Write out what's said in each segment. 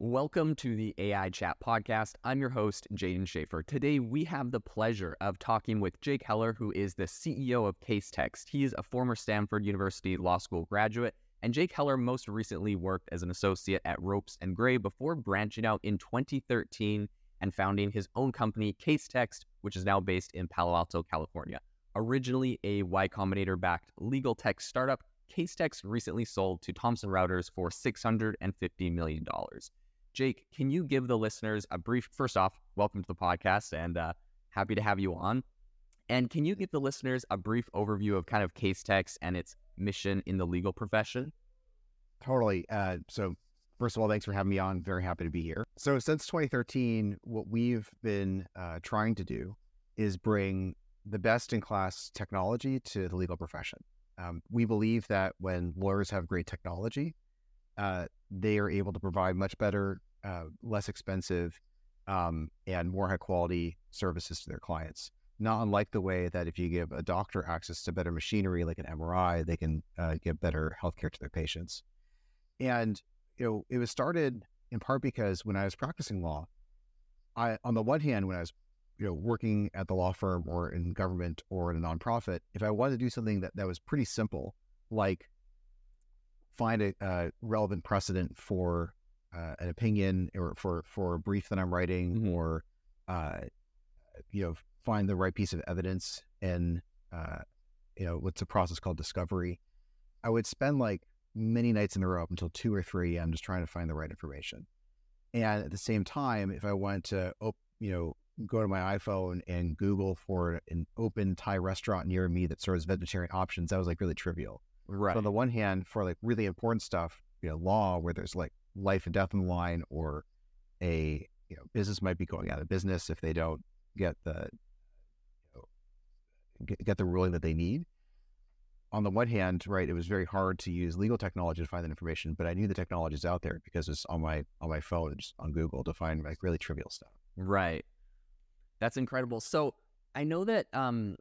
Welcome to the AI Chat Podcast. I'm your host, Jaden Schaefer. Today, we have the pleasure of talking with Jake Heller, who is the CEO of Casetext. He is a former Stanford University Law School graduate, and Jake Heller most recently worked as an associate at Ropes and Gray before branching out in 2013 and founding his own company, Casetext, which is now based in Palo Alto, California. Originally a Y Combinator backed legal tech startup, Casetext recently sold to Thomson Reuters for $650 million. Jake, can you give the listeners a brief, first off, welcome to the podcast and uh, happy to have you on. And can you give the listeners a brief overview of kind of Casetext and its mission in the legal profession? Totally. Uh, so, first of all, thanks for having me on. Very happy to be here. So, since 2013, what we've been uh, trying to do is bring the best in class technology to the legal profession. Um, we believe that when lawyers have great technology, uh, they are able to provide much better uh, less expensive um, and more high quality services to their clients. Not unlike the way that if you give a doctor access to better machinery like an MRI, they can uh, give better healthcare to their patients. And you know, it was started in part because when I was practicing law, I on the one hand, when I was you know working at the law firm or in government or in a nonprofit, if I wanted to do something that, that was pretty simple, like find a, a relevant precedent for uh, an opinion or for for a brief that I'm writing, mm-hmm. or uh, you know, find the right piece of evidence and uh, you know, what's a process called discovery. I would spend like many nights in a row up until two or three I'm just trying to find the right information. And at the same time, if I wanted to, op- you know, go to my iPhone and Google for an open Thai restaurant near me that serves vegetarian options, that was like really trivial. Right. So on the one hand, for like really important stuff, you know, law where there's like life and death on the line, or a you know business might be going out of business if they don't get the you know, get, the ruling that they need. On the one hand, right, it was very hard to use legal technology to find that information, but I knew the technology is out there because it's on my on my phone, on Google to find like really trivial stuff. Right. That's incredible. So I know that um,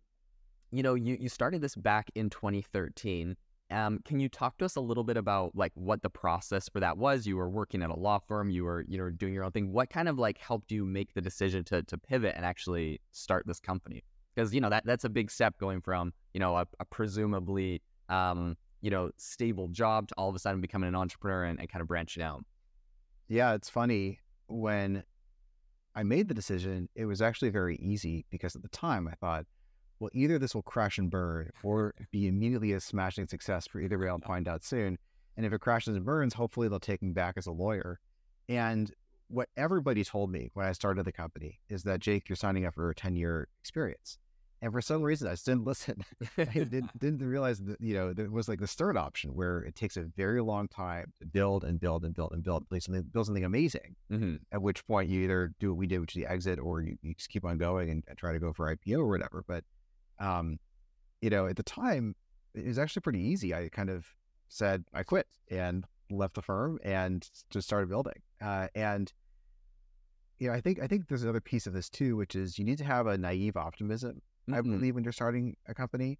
you know, you, you started this back in 2013 um, can you talk to us a little bit about like what the process for that was? You were working at a law firm, you were you know doing your own thing. What kind of like helped you make the decision to to pivot and actually start this company? Because you know that that's a big step going from you know a, a presumably um, you know stable job to all of a sudden becoming an entrepreneur and, and kind of branching out. Yeah, it's funny when I made the decision. It was actually very easy because at the time I thought well, either this will crash and burn or be immediately a smashing success for either way. I'll find out soon. And if it crashes and burns, hopefully they'll take me back as a lawyer. And what everybody told me when I started the company is that Jake, you're signing up for a 10 year experience. And for some reason, I just didn't listen. I didn't, didn't, realize that, you know, there was like this third option where it takes a very long time to build and build and build and build, build something, build something amazing. Mm-hmm. At which point you either do what we did, which is the exit, or you, you just keep on going and, and, try to go for IPO or whatever. But um, you know, at the time, it was actually pretty easy. I kind of said I quit and left the firm and just started building. Uh, and you know, I think I think there's another piece of this too, which is you need to have a naive optimism. Mm-hmm. I believe when you're starting a company.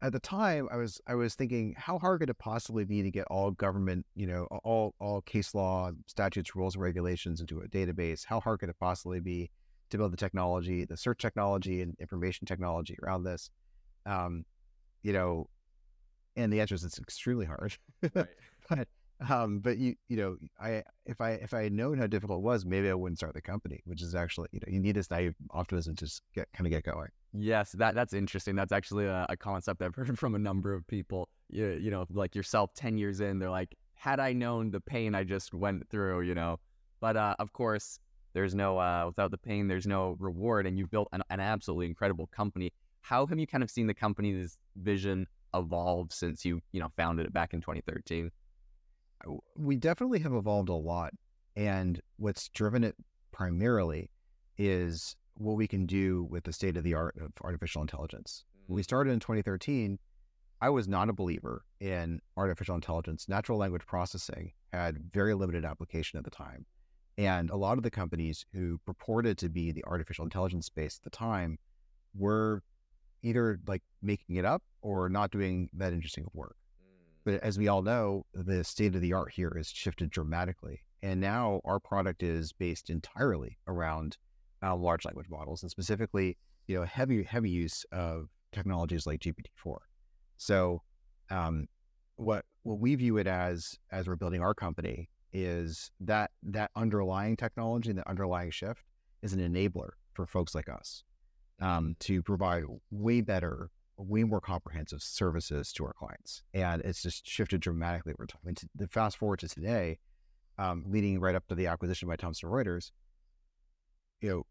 At the time, I was I was thinking, how hard could it possibly be to get all government, you know, all all case law, statutes, rules, and regulations into a database? How hard could it possibly be to build the technology, the search technology and information technology around this. Um, you know, and the answer is it's extremely hard. Right. but um, but you you know, I if I if I had known how difficult it was, maybe I wouldn't start the company, which is actually you know you need this naive optimism to just get kind of get going. Yes, that that's interesting. That's actually a, a concept I've heard from a number of people. You, you know, like yourself, ten years in, they're like, had I known the pain I just went through, you know. But uh, of course, there's no uh, without the pain, there's no reward, and you've built an, an absolutely incredible company. How have you kind of seen the company's vision evolve since you you know founded it back in 2013? We definitely have evolved a lot, and what's driven it primarily is what we can do with the state of the art of artificial intelligence. When we mm. started in 2013, I was not a believer in artificial intelligence. Natural language processing had very limited application at the time. And a lot of the companies who purported to be the artificial intelligence space at the time were either like making it up or not doing that interesting of work. Mm. But as we all know, the state of the art here has shifted dramatically. And now our product is based entirely around uh, large language models and specifically, you know, heavy, heavy use of technologies like GPT-4. So, um, what what we view it as as we're building our company is that that underlying technology, and that underlying shift, is an enabler for folks like us um, to provide way better, way more comprehensive services to our clients. And it's just shifted dramatically over time. And to, the fast forward to today, um, leading right up to the acquisition by Thomson Reuters, you know,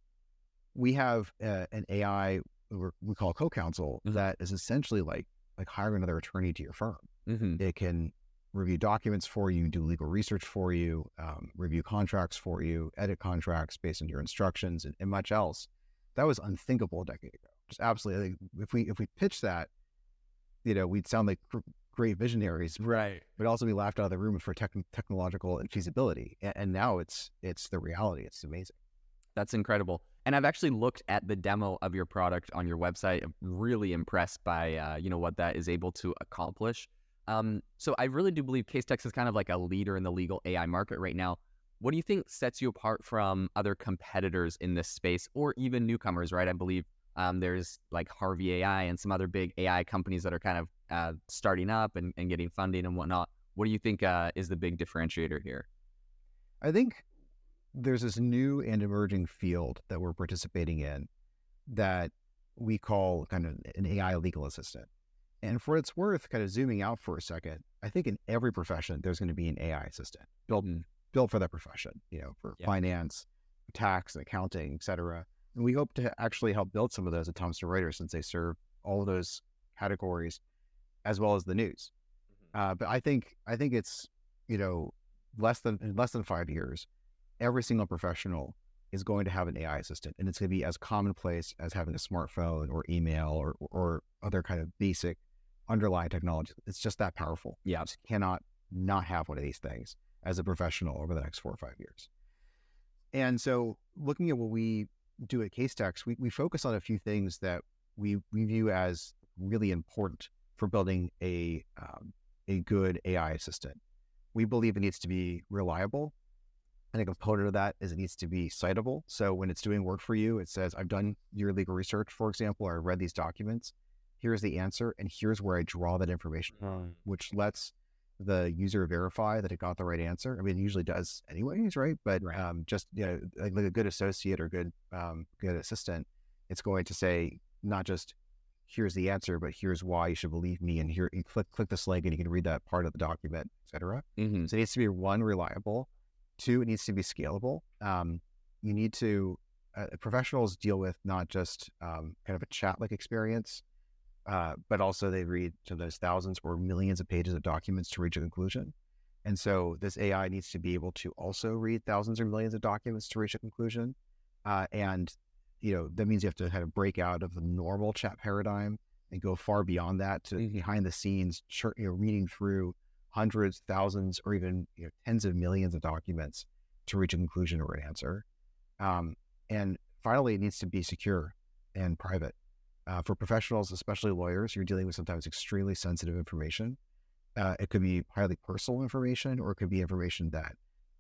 we have uh, an AI we call co-counsel mm-hmm. that is essentially like like hiring another attorney to your firm. Mm-hmm. It can review documents for you, do legal research for you, um, review contracts for you, edit contracts based on your instructions, and, and much else. That was unthinkable a decade ago. Just absolutely. If we if we pitch that, you know, we'd sound like great visionaries, right? But also be laughed out of the room for tech, technological infeasibility. And, and now it's it's the reality. It's amazing. That's incredible. And I've actually looked at the demo of your product on your website. I'm really impressed by uh, you know what that is able to accomplish. Um, so I really do believe Case Casetext is kind of like a leader in the legal AI market right now. What do you think sets you apart from other competitors in this space or even newcomers, right? I believe um, there's like Harvey AI and some other big AI companies that are kind of uh, starting up and, and, getting funding and whatnot. What do you think uh, is the big differentiator here? I think there's this new and emerging field that we're participating in that we call kind of an AI legal assistant. And for what it's worth, kind of zooming out for a second, I think in every profession there's going to be an AI assistant built mm. built for that profession. You know, for yeah. finance, tax, and accounting, etc. And we hope to actually help build some of those at Thomson Reuters since they serve all of those categories as well as the news. Mm-hmm. Uh, but I think I think it's you know less than in less than five years, every single professional is going to have an AI assistant, and it's going to be as commonplace as having a smartphone or email or or other kind of basic underlying technology. It's just that powerful. Yeah. You cannot not have one of these things as a professional over the next four or five years. And so looking at what we do at Casetext, we, we focus on a few things that we, we view as really important for building a, um, a good AI assistant. We believe it needs to be reliable. And a component of that is it needs to be citable. So when it's doing work for you, it says, I've done your legal research, for example, or I read these documents here's the answer, and here's where I draw that information from, which lets the user verify that it got the right answer. I mean, it usually does anyways, right? But right. Um, just you know, like, like, a good associate or good um, good assistant, it's going to say not just here's the answer, but here's why you should believe me, and here you click click this link and you can read that part of the document, etc. Mm-hmm. So it needs to be one reliable, two it needs to be scalable. Um, you need to uh, professionals deal with not just um, kind of a chat like experience uh, but also they read to those thousands or millions of pages of documents to reach a conclusion. And so this AI needs to be able to also read thousands or millions of documents to reach a conclusion. Uh, and you know that means you have to kind of break out of the normal chat paradigm and go far beyond that to mm-hmm. behind the scenes, you know, reading through hundreds, thousands, or even you know, tens of millions of documents to reach a conclusion or an answer. Um, and finally, it needs to be secure and private. Uh, for professionals, especially lawyers, you're dealing with sometimes extremely sensitive information. Uh, it could be highly personal information, or it could be information that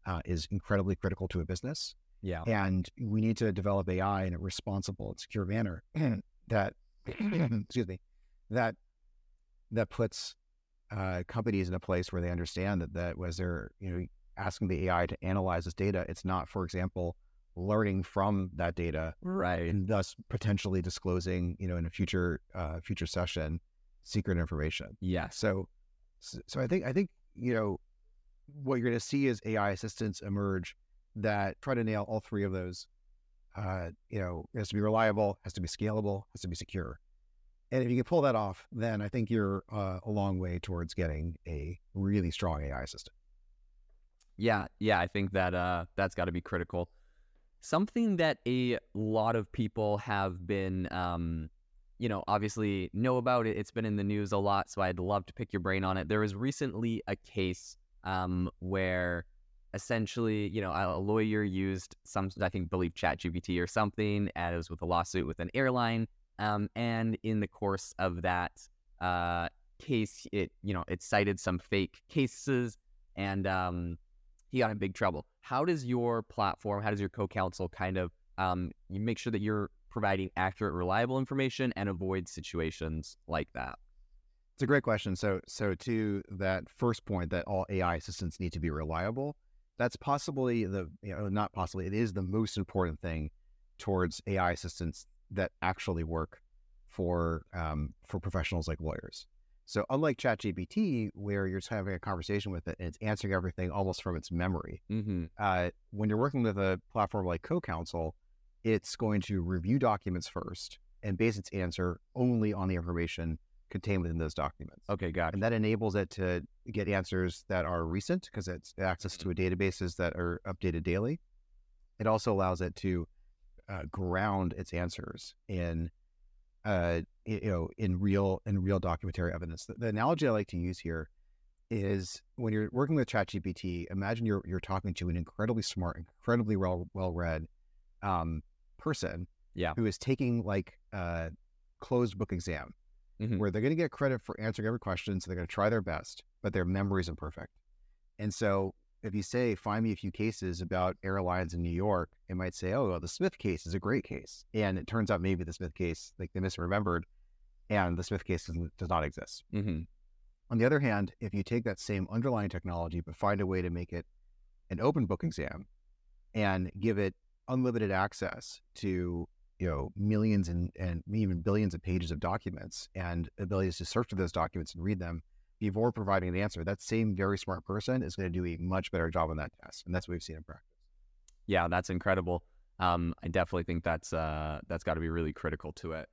uh, is incredibly critical to a business. Yeah. And we need to develop AI in a responsible and secure manner that, excuse me, that that puts uh, companies in a place where they understand that that as they're you know asking the AI to analyze this data, it's not, for example, learning from that data, right, and thus potentially disclosing, you know, in a future uh, future session, secret information. Yeah. So, so I think I think you know what you're going to see is AI assistants emerge that try to nail all three of those. Uh, you know, it has to be reliable, has to be scalable, has to be secure. And if you can pull that off, then I think you're uh, a long way towards getting a really strong AI assistant. Yeah, yeah, I think that uh, that's got to be critical. Something that a lot of people have been, um, you know, obviously know about it. It's been in the news a lot, so I'd love to pick your brain on it. There was recently a case um, where essentially, you know, a lawyer used some, I think, believe ChatGPT or something, and it was with a lawsuit with an airline. Um, and in the course of that uh, case, it, you know, it cited some fake cases, and um, he got in big trouble. How does your platform, how does your co-counsel kind of um, you make sure that you're providing accurate, reliable information and avoid situations like that? It's a great question. So, so to that first point, that all AI assistants need to be reliable. That's possibly the you know not possibly it is the most important thing towards AI assistants that actually work for um, for professionals like lawyers. So unlike ChatGPT, where you're just having a conversation with it and it's answering everything almost from its memory, mm-hmm. uh, when you're working with a platform like CoCounsel, it's going to review documents first and base its answer only on the information contained within those documents. Okay, got it. And that enables it to get answers that are recent because it's access to a databases that are updated daily. It also allows it to uh, ground its answers in, uh, you know, in real in real documentary evidence. The, the analogy I like to use here is when you're working with ChatGPT. Imagine you're you're talking to an incredibly smart, incredibly well well read um, person, yeah, who is taking like a closed book exam mm-hmm. where they're going to get credit for answering every question. So they're going to try their best, but their memory is imperfect. And so if you say, find me a few cases about airlines in New York, it might say, oh, well, the Smith case is a great case. And it turns out maybe the Smith case, like they misremembered, and the Smith case does not exist. Mm-hmm. On the other hand, if you take that same underlying technology, but find a way to make it an open book exam and give it unlimited access to you know millions and, and even billions of pages of documents and abilities to search through those documents and read them before providing an answer that same very smart person is going to do a much better job on that test and that's what we've seen in practice yeah that's incredible um, i definitely think that's uh, that's got to be really critical to it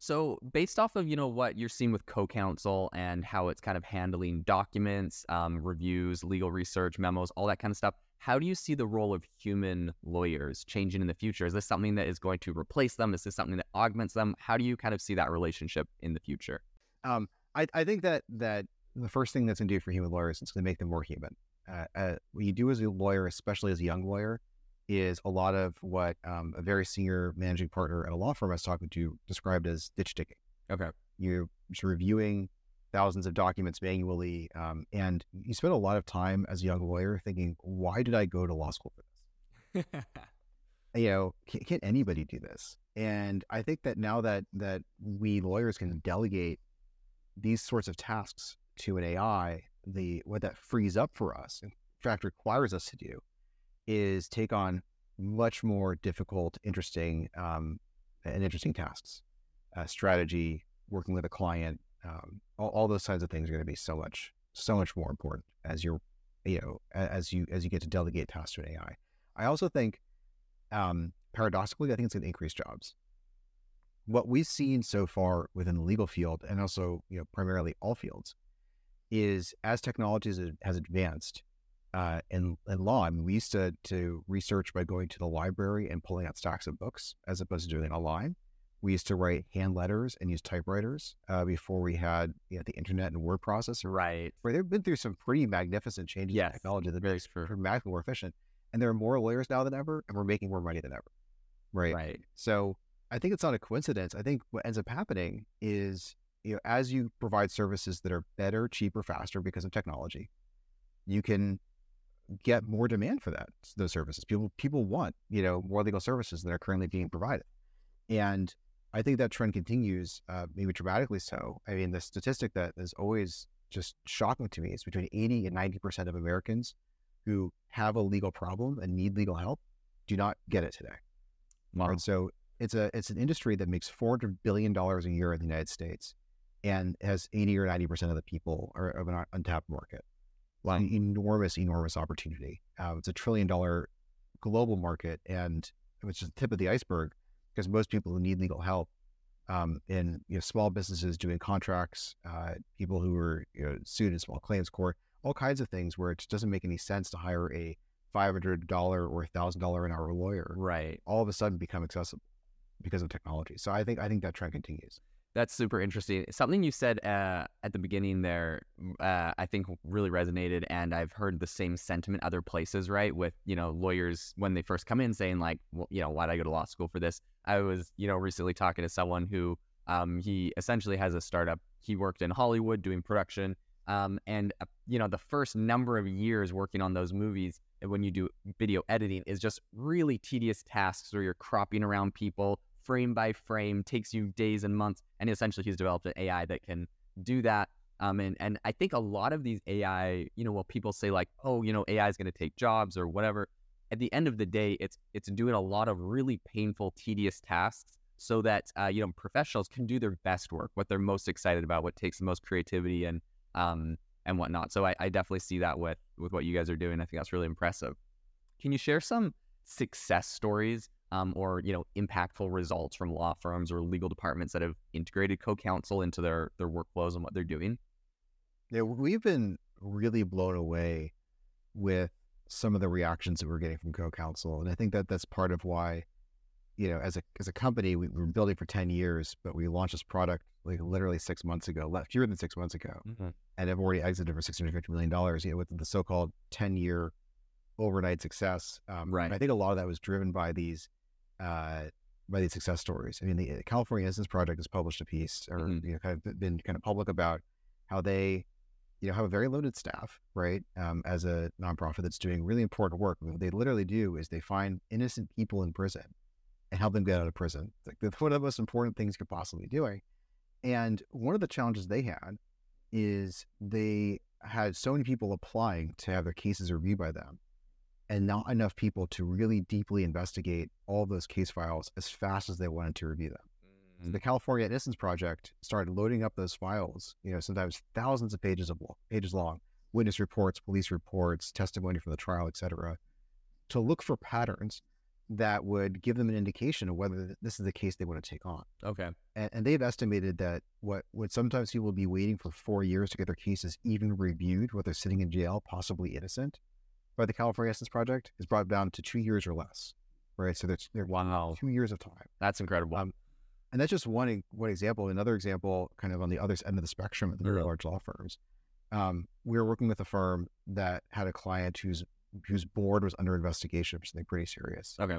so based off of you know what you're seeing with co-counsel and how it's kind of handling documents um, reviews legal research memos all that kind of stuff how do you see the role of human lawyers changing in the future? Is this something that is going to replace them? Is this something that augments them? How do you kind of see that relationship in the future? Um, I, I, think that that the first thing that's going to do for human lawyers is going to make them more human. Uh, uh, what you do as a lawyer, especially as a young lawyer, is a lot of what um, a very senior managing partner at a law firm I was talking to described as ditch digging. Okay, you're reviewing thousands of documents manually. Um, and you spend a lot of time as a young lawyer thinking, why did I go to law school for this? you know, can, can, anybody do this? And I think that now that that we lawyers can delegate these sorts of tasks to an AI, the what that frees up for us, in fact, requires us to do, is take on much more difficult, interesting, um, and interesting tasks, uh, strategy, working with a client, um, all, all, those kinds of things are going to be so much so much more important as you're you know as you as you get to delegate tasks to an AI. I also think um, paradoxically, I think it's going to increase jobs. What we've seen so far within the legal field, and also you know primarily all fields, is as technology has advanced uh, in, in law. I mean, we used to to research by going to the library and pulling out stacks of books as opposed to doing it online. We used to write hand letters and use typewriters uh, before we had you know, the internet and word processor. Right. Where they've been through some pretty magnificent changes yes, in technology that makes for dramatically more efficient. And there are more lawyers now than ever, and we're making more money than ever. Right. Right. So I think it's not a coincidence. I think what ends up happening is, you know, as you provide services that are better, cheaper, faster because of technology, you can get more demand for that those services. People people want, you know, more legal services that are currently being provided. And I think that trend continues, uh, maybe dramatically so. I mean, the statistic that is always just shocking to me is between 80 and 90% of Americans who have a legal problem and need legal help do not get it today. Wow. And so it's a it's an industry that makes 400 billion dollars a year in the United States and has 80 or 90% of the people are of an untapped market. Wow. An enormous, enormous opportunity. Uh, it's a trillion dollar global market and which is the tip of the iceberg because most people who need legal help um, in you know, small businesses doing contracts, uh, people who are you know, sued in small claims court, all kinds of things where it just doesn't make any sense to hire a five hundred dollar or thousand dollar an hour lawyer, right? All of a sudden become accessible because of technology. So I think I think that trend continues. That's super interesting. Something you said uh, at the beginning there, uh, I think really resonated, and I've heard the same sentiment other places, right? With you know lawyers when they first come in saying like, well, you know, why did I go to law school for this? I was you know recently talking to someone who um, he essentially has a startup. He worked in Hollywood doing production. Um, and uh, you know, the first number of years working on those movies, when you do video editing, is just really tedious tasks where you're cropping around people frame by frame, takes you days and months. And essentially, he's developed an AI that can do that. Um, and and I think a lot of these AI, you know, well, people say like, oh, you know, AI is going to take jobs or whatever. At the end of the day, it's it's doing a lot of really painful, tedious tasks so that uh, you know professionals can do their best work, what they're most excited about, what takes the most creativity and um, and whatnot. So I, I definitely see that with with what you guys are doing. I think that's really impressive. Can you share some success stories um, or you know impactful results from law firms or legal departments that have integrated co-counsel into their their workflows and what they're doing? Yeah, we've been really blown away with some of the reactions that we're getting from co-counsel, and I think that that's part of why, you know, as a as a company, we, we were building for ten years, but we launched this product like literally six months ago, fewer than six months ago, mm-hmm. and have already exited for six hundred fifty million dollars. You know, with the so-called ten year overnight success. Um, right. I think a lot of that was driven by these uh, by these success stories. I mean, the California Innocence Project has published a piece, or mm-hmm. you know, kind of been kind of public about how they, you know, have a very loaded staff, right? Um, as a nonprofit that's doing really important work. What they literally do is they find innocent people in prison and help them get out of prison. It's like one of the most important things you could possibly be doing. And one of the challenges they had is they had so many people applying to have their cases reviewed by them and not enough people to really deeply investigate all those case files as fast as they wanted to review them. Mm-hmm. the California Innocence Project started loading up those files, you know, sometimes thousands of pages of pages long, witness reports, police reports, testimony from the trial, etc., to look for patterns that would give them an indication of whether this is the case they want to take on. Okay. And, and they've estimated that what would sometimes people be waiting for four years to get their cases even reviewed, whether they're sitting in jail, possibly innocent, by the California Innocence Project is brought down to two years or less, right? So that's wow, two years of time. That's incredible. Um, and that's just one one example. Another example, kind of on the other end of the spectrum, of the very large law firms. Um, we were working with a firm that had a client whose whose board was under investigation for something pretty serious. Okay.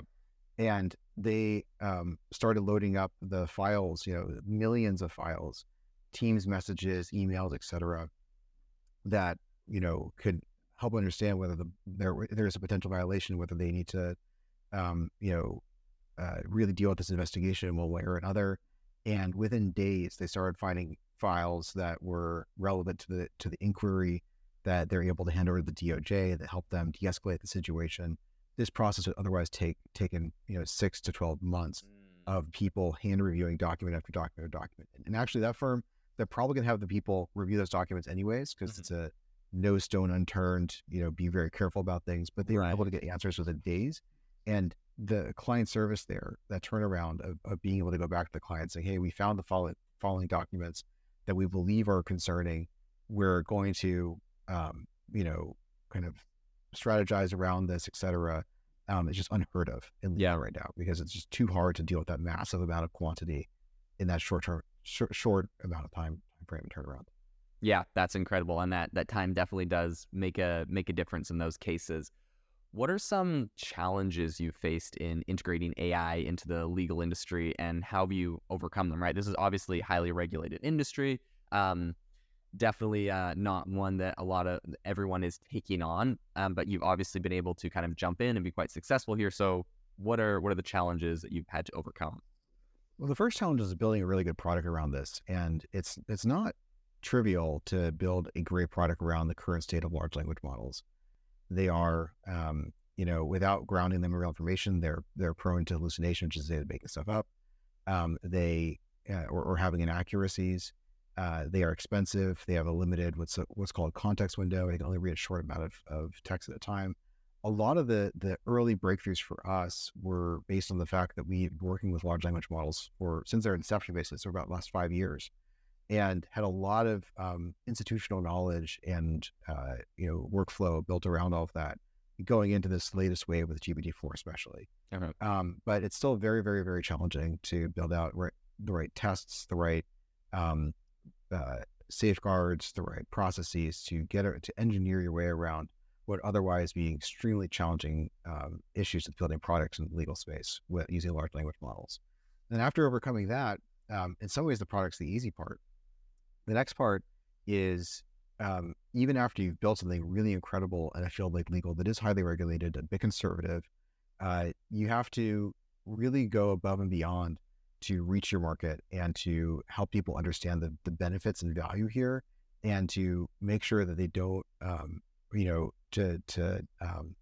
And they um, started loading up the files, you know, millions of files, Teams messages, emails, etc., that you know could help understand whether the, there there's a potential violation, whether they need to, um, you know, uh, really deal with this investigation one way or another. And within days, they started finding files that were relevant to the to the inquiry that they're able to hand over to the DOJ that help them de-escalate the situation. This process would otherwise take taken you know six to twelve months mm. of people hand reviewing document after document after document. And actually, that firm they're probably going to have the people review those documents anyways because mm-hmm. it's a no stone unturned, you know, be very careful about things, but they right. were able to get answers within days. And the client service there, that turnaround of, of being able to go back to the client and say, hey, we found the following, following documents that we believe are concerning. We're going to, um, you know, kind of strategize around this, et cetera. Um, it's just unheard of in yeah. right now because it's just too hard to deal with that massive amount of quantity in that short term, short, short amount of time frame and turnaround. Yeah, that's incredible, and that that time definitely does make a make a difference in those cases. What are some challenges you faced in integrating AI into the legal industry, and how have you overcome them? Right, this is obviously a highly regulated industry. Um, definitely uh, not one that a lot of everyone is taking on, um, but you've obviously been able to kind of jump in and be quite successful here. So, what are what are the challenges that you've had to overcome? Well, the first challenge is building a really good product around this, and it's it's not trivial to build a great product around the current state of large language models. They are, um, you know, without grounding them in real information, they're they're prone to hallucination, which is they're making stuff up. Um, they uh, or, or, having inaccuracies. Uh, they are expensive. They have a limited what's what's called context window. They can only read a short amount of, of text at a time. A lot of the the early breakthroughs for us were based on the fact that we've been working with large language models for since their inception basically, so about the last five years and had a lot of um, institutional knowledge and uh, you know workflow built around all of that going into this latest wave with GPT-4 especially. Okay. Um, but it's still very, very, very challenging to build out right, the right tests, the right um, uh, safeguards, the right processes to get it, to engineer your way around what otherwise be extremely challenging um, issues with building products in the legal space with using large language models. And after overcoming that, um, in some ways the product's the easy part the next part is um, even after you've built something really incredible in a field like legal that is highly regulated, a bit conservative, uh, you have to really go above and beyond to reach your market and to help people understand the, the benefits and value here and to make sure that they don't, um, you know, to, to um,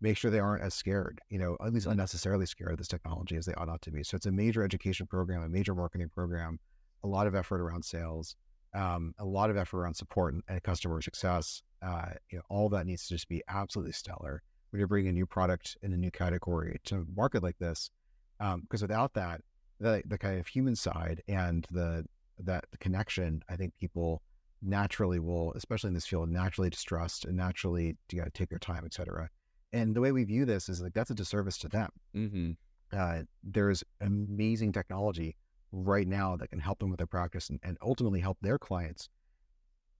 make sure they aren't as scared, you know, at least unnecessarily scared of this technology as they ought not to be. So it's a major education program, a major marketing program, a lot of effort around sales, um, a lot of effort around support and, and customer success. Uh, you know, all that needs to just be absolutely stellar when you're bringing a new product in a new category to market like this. Because um, without that, the, the kind of human side and the that the connection, I think people naturally will, especially in this field, naturally distrust and naturally you know, take their time, et cetera. And the way we view this is like that's a disservice to them. Mm-hmm. Uh, there's amazing technology right now that can help them with their practice and, and ultimately help their clients,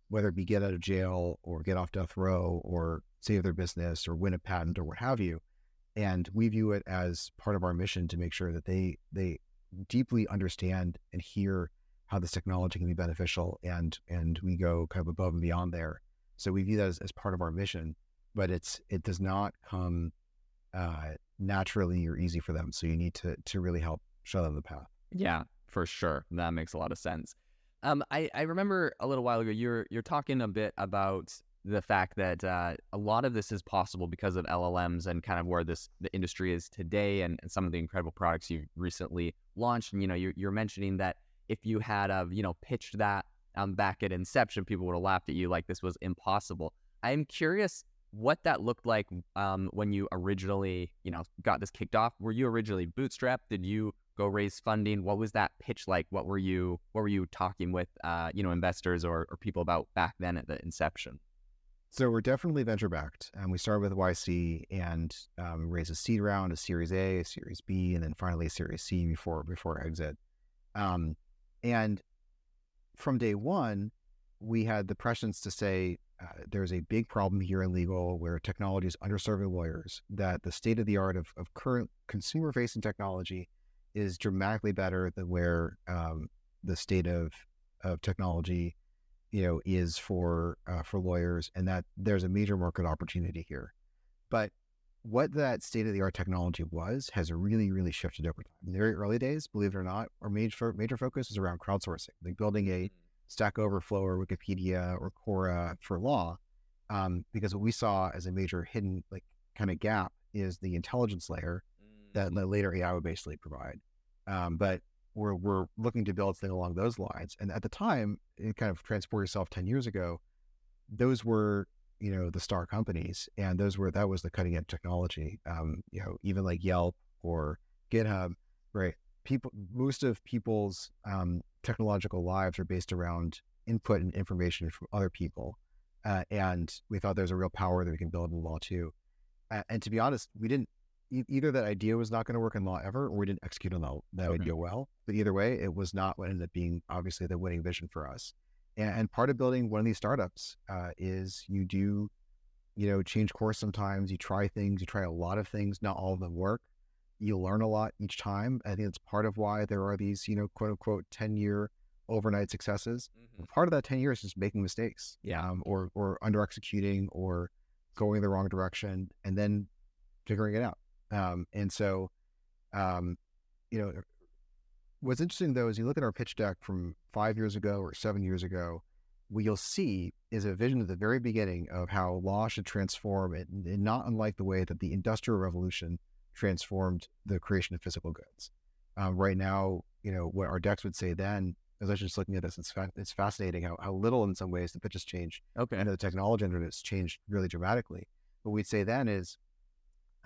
whether it be get out of jail or get off death row or save their business or win a patent or what have you. And we view it as part of our mission to make sure that they they deeply understand and hear how this technology can be beneficial and and we go kind of above and beyond there. So we view that as, as part of our mission but it's it does not come uh, naturally or easy for them. So you need to to really help show them the path. Yeah, for sure. That makes a lot of sense. Um, I, I remember a little while ago you're you're talking a bit about the fact that uh, a lot of this is possible because of LLMs and kind of where this the industry is today and, and some of the incredible products you've recently launched. And you know, you're, you're mentioning that if you had uh, you know pitched that um, back at inception, people would have laughed at you like this was impossible. I'm curious what that looked like um, when you originally, you know, got this kicked off. Were you originally bootstrapped? Did you go raise funding? What was that pitch like? What were you What were you talking with, uh, you know, investors or, or people about back then at the inception? So we're definitely venture backed. Um, we started with YC and um, raised a seed round, a Series A, a Series B, and then finally a Series C before before exit. Um, and from day one, we had the prescience to say, uh, there's a big problem here in legal where technology is underserving lawyers, that the state of the art of, of current consumer facing technology is dramatically better than where um, the state of, of technology you know is for uh, for lawyers and that there's a major market opportunity here but what that state of the art technology was has really really shifted over time in the very early days believe it or not our major major focus was around crowdsourcing like building a mm. Stack Overflow or Wikipedia or Quora for law, um, because what we saw as a major hidden like kind of gap is the intelligence layer mm. that later AI would basically provide. Um, but we're we're looking to build something along those lines. And at the time, it kind of transport yourself ten years ago, those were you know the star companies, and those were that was the cutting edge technology. Um, you know, even like Yelp or GitHub, right? People, most of people's um, technological lives are based around input and information from other people. Uh, and we thought there's a real power that we can build in law too. Uh, and to be honest, we didn't e- either that idea was not going to work in law ever, or we didn't execute on that, that okay. idea well. But either way, it was not what ended up being obviously the winning vision for us. And, and part of building one of these startups uh, is you do, you know, change course sometimes. You try things, you try a lot of things. Not all of them work you learn a lot each time. I think it's part of why there are these, you know, quote unquote, 10 year overnight successes. Mm-hmm. Part of that 10 years is just making mistakes, yeah, um, or, or under executing or going the wrong direction and then figuring it out. Um, and so, um, you know, what's interesting though is you look at our pitch deck from five years ago or seven years ago, what you'll see is a vision at the very beginning of how law should transform it, and not unlike the way that the Industrial Revolution transformed the creation of physical goods. Um, right now, you know, what our decks would say then, as I was just looking at this, it's, fa- it's fascinating how, how little in some ways the pitch has changed. Okay. And the technology under it has changed really dramatically. What we'd say then is,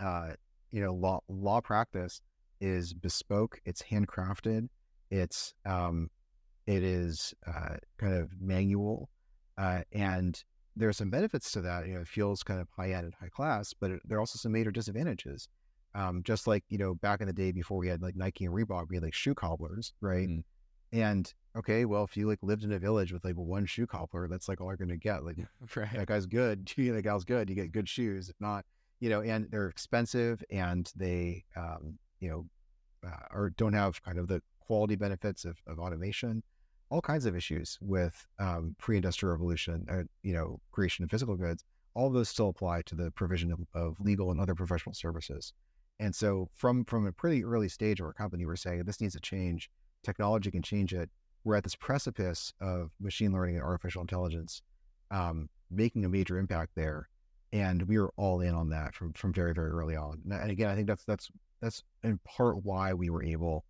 uh, you know, law, law practice is bespoke, it's handcrafted, it's, um, it is uh, kind of manual, uh, and there are some benefits to that. You know, it feels kind of high end and high class, but it, there are also some major disadvantages. Um, just like, you know, back in the day before we had like Nike and Reebok, we had like shoe cobblers, right? Mm. And okay, well, if you like lived in a village with like one shoe cobbler, that's like all you're gonna get. Like right. that guy's good, you know, that gal's good, you get good shoes. If not, you know, and they're expensive and they um, you know, uh, or don't have kind of the quality benefits of, of automation. all kinds of issues with um, pre-industrial revolution, uh, you know, creation of physical goods. All those still apply to the provision of, of legal and other professional services. And so, from from a pretty early stage of our company, we're saying this needs to change. Technology can change it. We're at this precipice of machine learning and artificial intelligence um, making a major impact there, and we were all in on that from from very very early on. And again, I think that's that's that's in part why we were able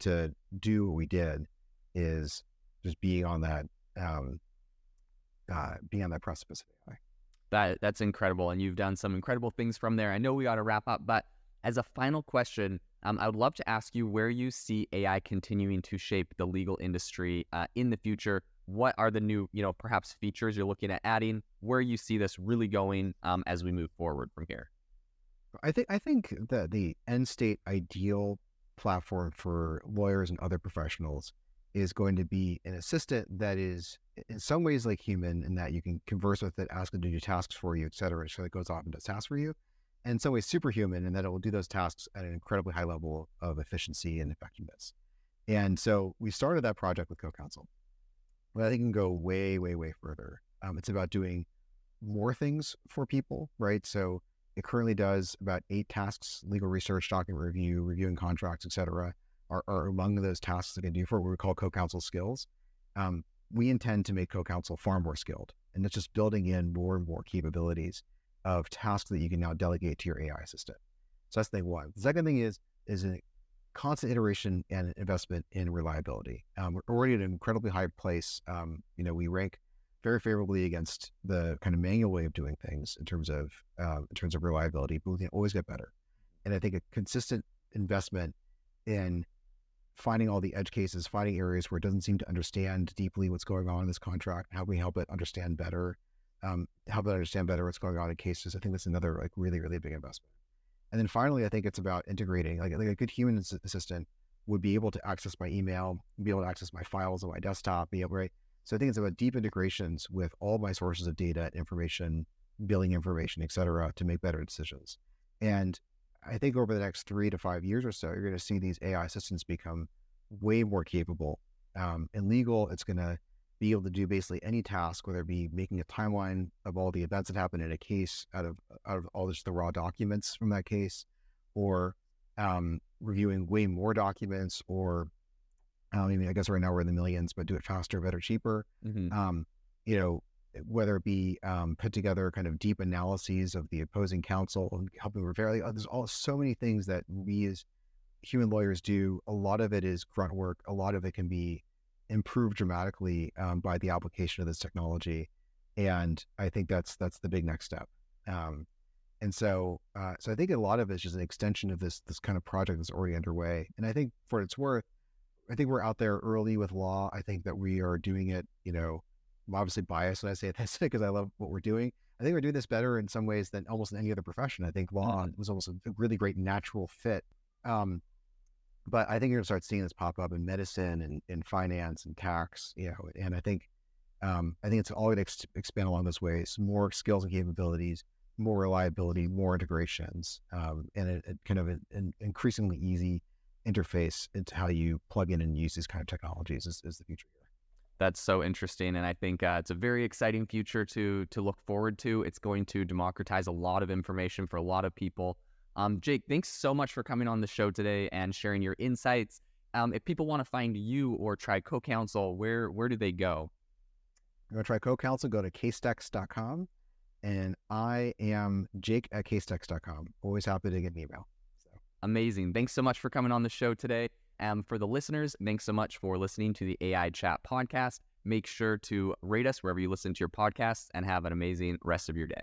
to do what we did is just being on that um, uh, being on that precipice of AI. That that's incredible, and you've done some incredible things from there. I know we got to wrap up, but as a final question, um, I would love to ask you where you see AI continuing to shape the legal industry uh, in the future. What are the new, you know, perhaps features you're looking at adding? Where you see this really going um, as we move forward from here? I think I think that the end state ideal platform for lawyers and other professionals is going to be an assistant that is in some ways like human in that you can converse with it, ask it to do tasks for you, et cetera. So it goes off and does tasks for you. And in some ways superhuman in that it will do those tasks at an incredibly high level of efficiency and effectiveness. And so we started that project with CoCounsel. But I think can go way, way, way further. Um, it's about doing more things for people, right? So it currently does about eight tasks: legal research, document review, reviewing contracts, etc. are, are among those tasks that can do for what we call co-counsel skills. Um, we intend to make co-counsel far more skilled, and it's just building in more and more capabilities of tasks that you can now delegate to your AI assistant. So that's thing one. The second thing is is constant iteration and investment in reliability. Um, we're already at an incredibly high place. Um, you know, we rank very favorably against the kind of manual way of doing things in terms of uh, in terms of reliability, but we can always get better. And I think a consistent investment in finding all the edge cases, finding areas where it doesn't seem to understand deeply what's going on in this contract. How we help it understand better? Um, help it understand better what's going on in cases. I think that's another like really really big investment. And then finally, I think it's about integrating. Like, like a good human assistant would be able to access my email, be able to access my files on my desktop, be able right. So I think it's about deep integrations with all my sources of data, information, billing information, et cetera, to make better decisions. And I think over the next three to five years or so, you're going to see these AI assistants become way more capable. Um, in legal, it's going to be able to do basically any task, whether it be making a timeline of all the events that happen in a case out of out of all just the raw documents from that case, or um, reviewing way more documents, or um, I mean, I guess right now we're in the millions, but do it faster, better, cheaper. Mm-hmm. Um, you know, whether it be um, put together kind of deep analyses of the opposing counsel and helping repair. Like, there's all so many things that we as human lawyers do. A lot of it is grunt work. A lot of it can be improved dramatically um, by the application of this technology, and I think that's that's the big next step. Um, and so, uh, so I think a lot of it is just an extension of this this kind of project that's already underway. And I think for its worth, I think we're out there early with law. I think that we are doing it, you know, I'm obviously biased when I say this because I love what we're doing. I think we're doing this better in some ways than almost any other profession. I think law mm-hmm. was almost a really great natural fit. Um, but I think you're gonna start seeing this pop up in medicine and in finance and tax, you know. And I think, um, I think it's all going to ex- expand along those ways: more skills and capabilities, more reliability, more integrations, um, and a, a, kind of an, increasingly easy interface into how you plug in and use these kind of technologies is, is the future that's so interesting, and I think uh, it's a very exciting future to to look forward to. It's going to democratize a lot of information for a lot of people. Um, Jake, thanks so much for coming on the show today and sharing your insights. Um, if people want to find you or try CoCounsel, where where do they go? You want to try CoCounsel. Go to casetext.com, and I am Jake at casetext.com. Always happy to get an email. So. Amazing. Thanks so much for coming on the show today. And for the listeners, thanks so much for listening to the AI Chat podcast. Make sure to rate us wherever you listen to your podcasts and have an amazing rest of your day.